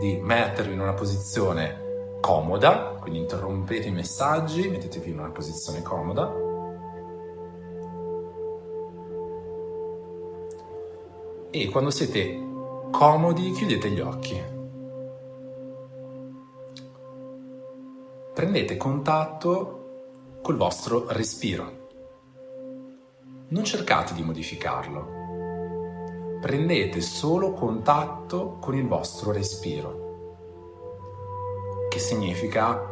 di mettervi in una posizione comoda, quindi interrompete i messaggi, mettetevi in una posizione comoda. E quando siete comodi chiudete gli occhi. Prendete contatto col vostro respiro. Non cercate di modificarlo. Prendete solo contatto con il vostro respiro. Che significa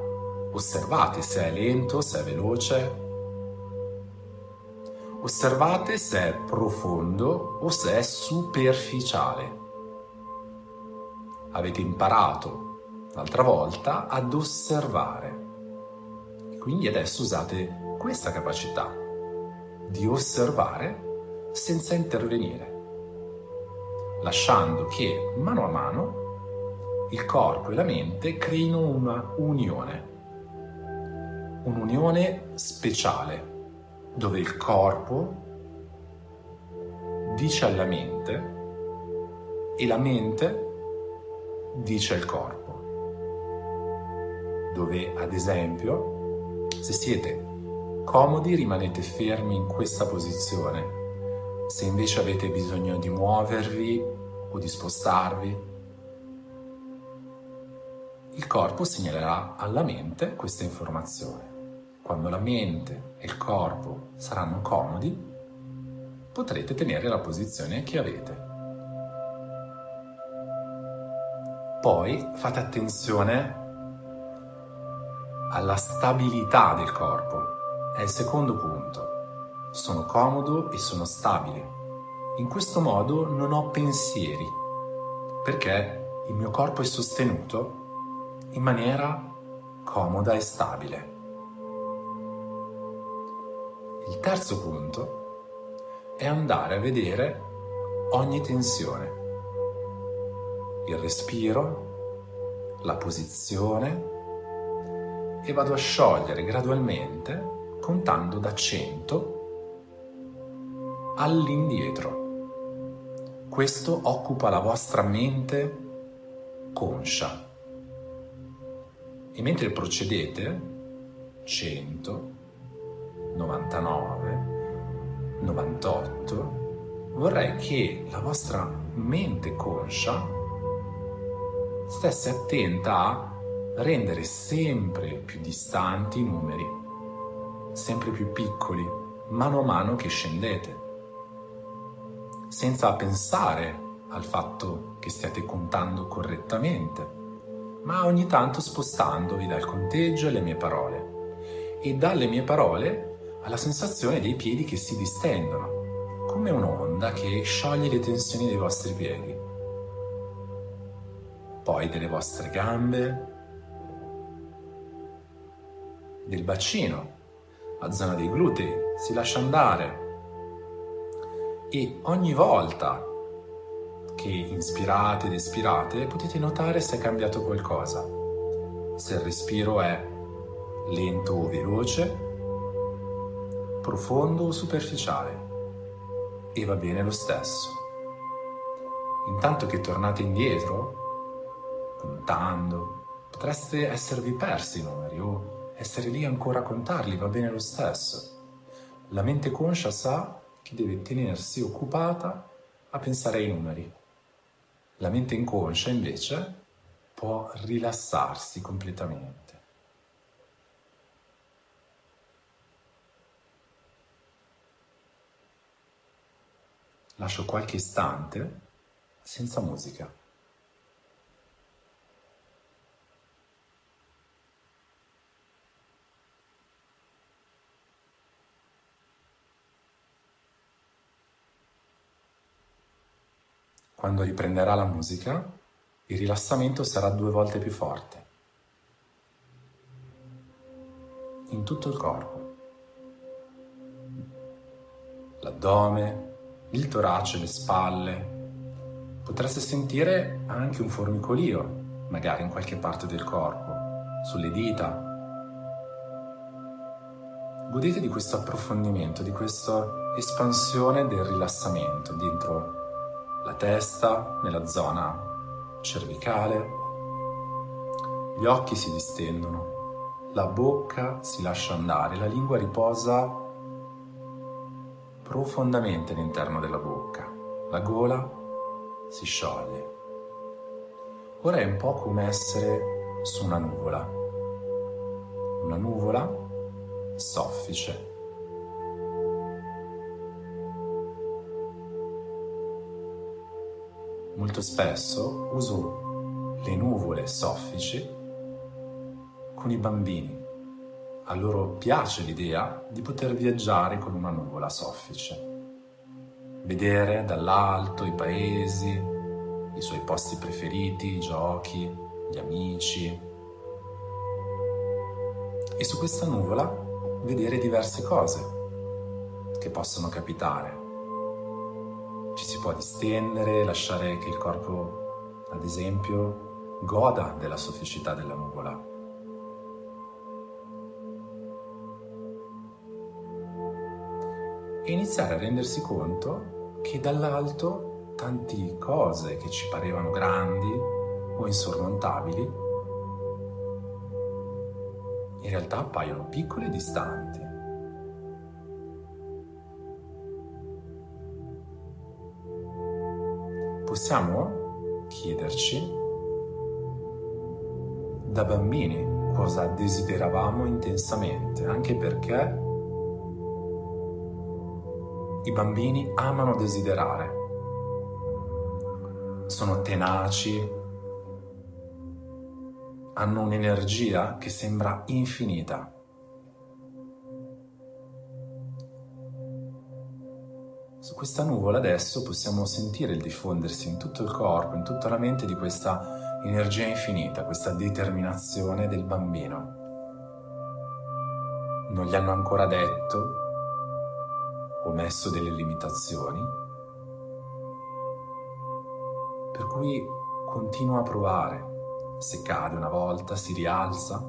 osservate se è lento, se è veloce. Osservate se è profondo o se è superficiale. Avete imparato l'altra volta ad osservare. Quindi adesso usate questa capacità di osservare senza intervenire, lasciando che mano a mano il corpo e la mente creino una unione, un'unione speciale, dove il corpo dice alla mente e la mente dice al corpo, dove ad esempio se siete comodi rimanete fermi in questa posizione. Se invece avete bisogno di muovervi o di spostarvi, il corpo segnalerà alla mente questa informazione. Quando la mente e il corpo saranno comodi, potrete tenere la posizione che avete. Poi fate attenzione alla stabilità del corpo è il secondo punto. Sono comodo e sono stabile. In questo modo non ho pensieri, perché il mio corpo è sostenuto in maniera comoda e stabile. Il terzo punto è andare a vedere ogni tensione, il respiro, la posizione e vado a sciogliere gradualmente contando da 100 all'indietro. Questo occupa la vostra mente conscia. E mentre procedete, 100, 99, 98, vorrei che la vostra mente conscia stesse attenta a rendere sempre più distanti i numeri sempre più piccoli, mano a mano che scendete, senza pensare al fatto che stiate contando correttamente, ma ogni tanto spostandovi dal conteggio alle mie parole e dalle mie parole alla sensazione dei piedi che si distendono, come un'onda che scioglie le tensioni dei vostri piedi, poi delle vostre gambe, del bacino la zona dei glutei, si lascia andare e ogni volta che inspirate ed espirate potete notare se è cambiato qualcosa, se il respiro è lento o veloce, profondo o superficiale e va bene lo stesso. Intanto che tornate indietro, contando, potreste esservi persi i numeri o essere lì ancora a contarli, va bene lo stesso. La mente conscia sa che deve tenersi occupata a pensare ai numeri. La mente inconscia invece può rilassarsi completamente. Lascio qualche istante senza musica. Quando riprenderà la musica, il rilassamento sarà due volte più forte. In tutto il corpo. L'addome, il torace, le spalle. Potreste sentire anche un formicolio, magari in qualche parte del corpo, sulle dita. Godete di questo approfondimento, di questa espansione del rilassamento dentro la testa, nella zona cervicale. Gli occhi si distendono, la bocca si lascia andare, la lingua riposa profondamente all'interno della bocca, la gola si scioglie. Ora è un po' come essere su una nuvola, una nuvola soffice Molto spesso uso le nuvole soffici con i bambini. A loro piace l'idea di poter viaggiare con una nuvola soffice, vedere dall'alto i paesi, i suoi posti preferiti, i giochi, gli amici. E su questa nuvola vedere diverse cose che possono capitare ci si può distendere, lasciare che il corpo, ad esempio, goda della sofficità della nuvola. E iniziare a rendersi conto che dall'alto tante cose che ci parevano grandi o insormontabili in realtà appaiono piccole e distanti. Possiamo chiederci da bambini cosa desideravamo intensamente, anche perché i bambini amano desiderare, sono tenaci, hanno un'energia che sembra infinita. Su questa nuvola adesso possiamo sentire il diffondersi in tutto il corpo, in tutta la mente di questa energia infinita, questa determinazione del bambino. Non gli hanno ancora detto o messo delle limitazioni, per cui continua a provare. Se cade una volta, si rialza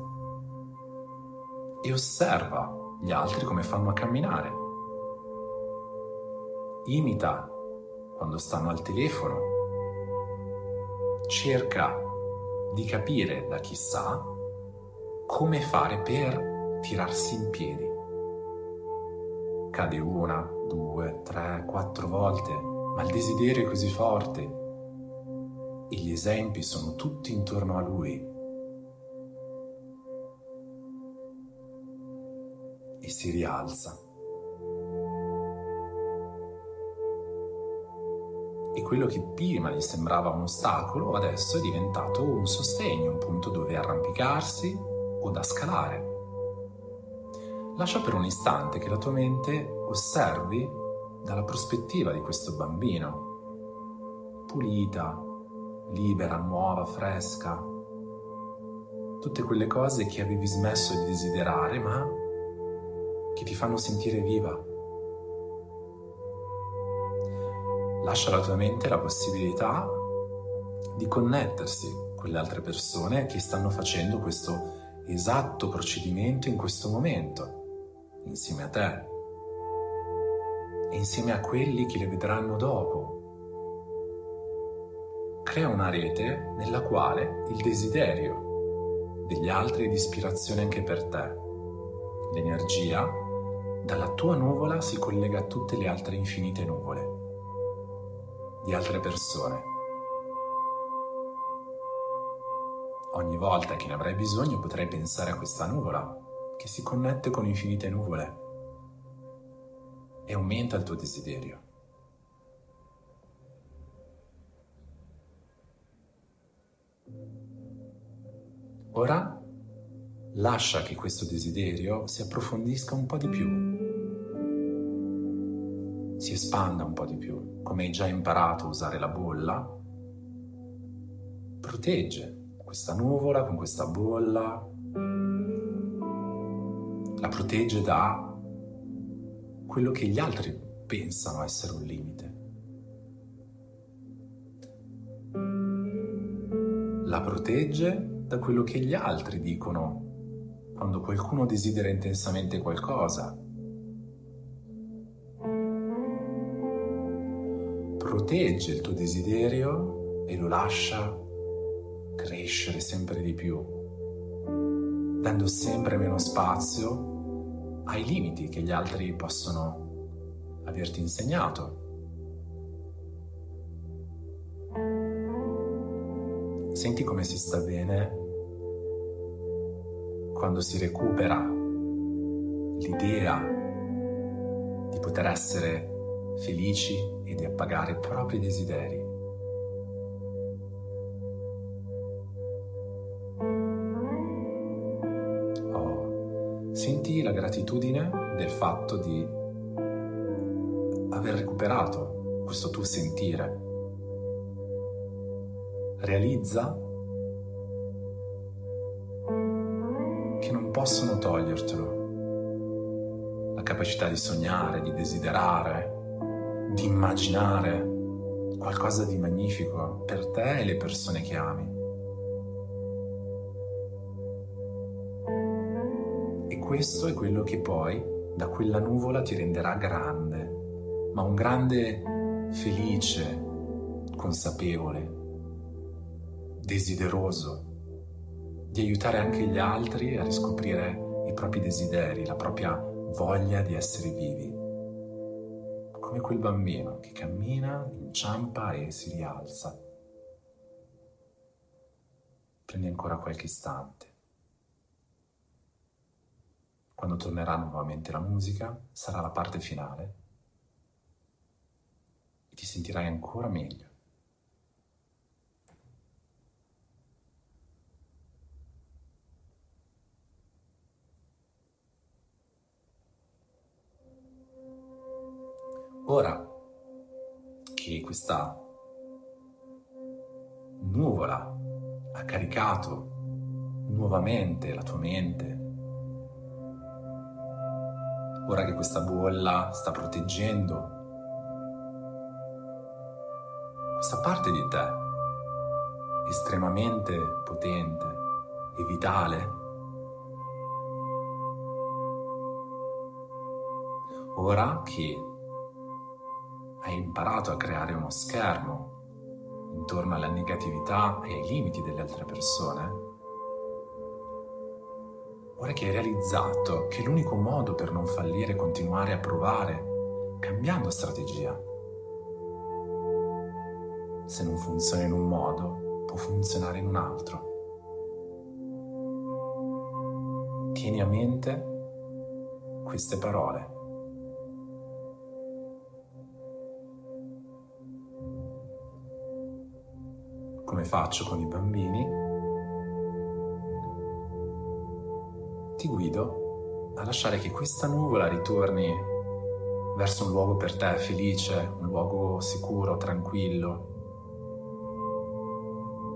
e osserva gli altri come fanno a camminare imita quando stanno al telefono, cerca di capire da chissà come fare per tirarsi in piedi. Cade una, due, tre, quattro volte, ma il desiderio è così forte e gli esempi sono tutti intorno a lui. E si rialza. E quello che prima gli sembrava un ostacolo adesso è diventato un sostegno, un punto dove arrampicarsi o da scalare. Lascia per un istante che la tua mente osservi dalla prospettiva di questo bambino, pulita, libera, nuova, fresca, tutte quelle cose che avevi smesso di desiderare ma che ti fanno sentire viva. Lascia alla tua mente la possibilità di connettersi con le altre persone che stanno facendo questo esatto procedimento in questo momento, insieme a te e insieme a quelli che le vedranno dopo. Crea una rete nella quale il desiderio degli altri è di ispirazione anche per te. L'energia dalla tua nuvola si collega a tutte le altre infinite nuvole di altre persone. Ogni volta che ne avrai bisogno potrai pensare a questa nuvola che si connette con infinite nuvole e aumenta il tuo desiderio. Ora lascia che questo desiderio si approfondisca un po' di più si espanda un po' di più, come hai già imparato a usare la bolla, protegge questa nuvola con questa bolla, la protegge da quello che gli altri pensano essere un limite. La protegge da quello che gli altri dicono quando qualcuno desidera intensamente qualcosa. Protegge il tuo desiderio e lo lascia crescere sempre di più, dando sempre meno spazio ai limiti che gli altri possono averti insegnato. Senti come si sta bene quando si recupera l'idea di poter essere felici e di appagare i propri desideri. Oh, senti la gratitudine del fatto di aver recuperato questo tuo sentire. Realizza possono togliertelo. La capacità di sognare, di desiderare, di immaginare qualcosa di magnifico per te e le persone che ami. E questo è quello che poi da quella nuvola ti renderà grande, ma un grande felice, consapevole, desideroso di aiutare anche gli altri a riscoprire i propri desideri, la propria voglia di essere vivi. Come quel bambino che cammina, inciampa e si rialza. Prendi ancora qualche istante. Quando tornerà nuovamente la musica, sarà la parte finale e ti sentirai ancora meglio. Ora che questa nuvola ha caricato nuovamente la tua mente, ora che questa bolla sta proteggendo questa parte di te estremamente potente e vitale, ora che hai imparato a creare uno schermo intorno alla negatività e ai limiti delle altre persone, ora che hai realizzato che l'unico modo per non fallire è continuare a provare, cambiando strategia. Se non funziona in un modo, può funzionare in un altro. Tieni a mente queste parole. Come faccio con i bambini, ti guido a lasciare che questa nuvola ritorni verso un luogo per te felice, un luogo sicuro, tranquillo.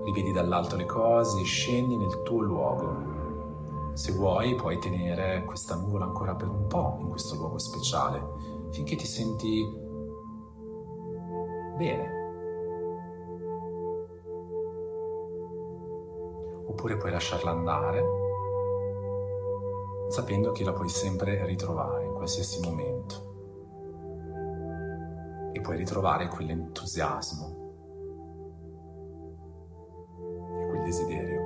Rivedi dall'alto le cose scendi nel tuo luogo. Se vuoi puoi tenere questa nuvola ancora per un po' in questo luogo speciale, finché ti senti bene, oppure puoi lasciarla andare sapendo che la puoi sempre ritrovare in qualsiasi momento e puoi ritrovare quell'entusiasmo e quel desiderio.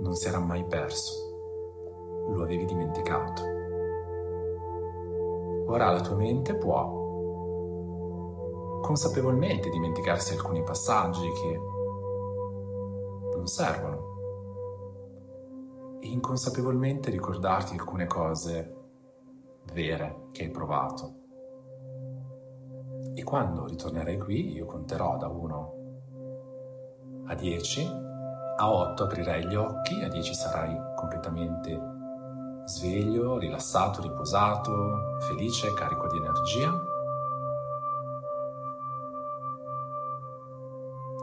Non si era mai perso, lo avevi dimenticato. Ora la tua mente può consapevolmente dimenticarsi alcuni passaggi che non servono. E inconsapevolmente ricordarti alcune cose vere che hai provato. E quando ritornerai qui, io conterò da 1 a 10, a 8 aprirai gli occhi, a 10 sarai completamente Sveglio, rilassato, riposato, felice, carico di energia.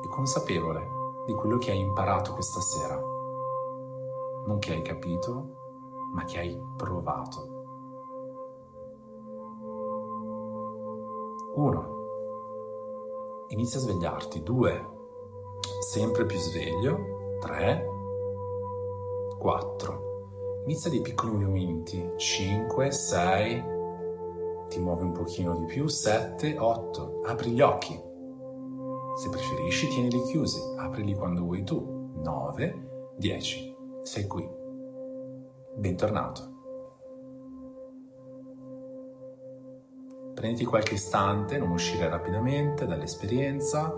E consapevole di quello che hai imparato questa sera. Non che hai capito, ma che hai provato. 1. Inizia a svegliarti. 2. Sempre più sveglio. 3. 4. Inizia dei piccoli movimenti. 5, 6. Ti muovi un pochino di più. 7, 8. Apri gli occhi. Se preferisci, tienili chiusi. Aprili quando vuoi tu. 9, 10. Sei qui. Bentornato. Prenditi qualche istante, non uscire rapidamente dall'esperienza,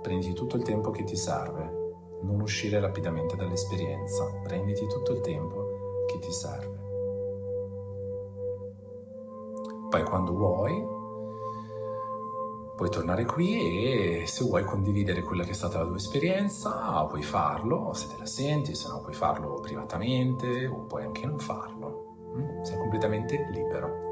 prenditi tutto il tempo che ti serve. Non uscire rapidamente dall'esperienza, prenditi tutto il tempo che ti serve. Poi quando vuoi, puoi tornare qui e se vuoi condividere quella che è stata la tua esperienza, puoi farlo, se te la senti, se no puoi farlo privatamente o puoi anche non farlo. Mm? Sei completamente libero.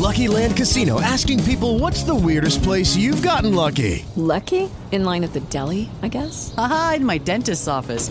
Lucky Land Casino asking people what's the weirdest place you've gotten lucky? Lucky? In line at the deli, I guess? Aha, in my dentist's office.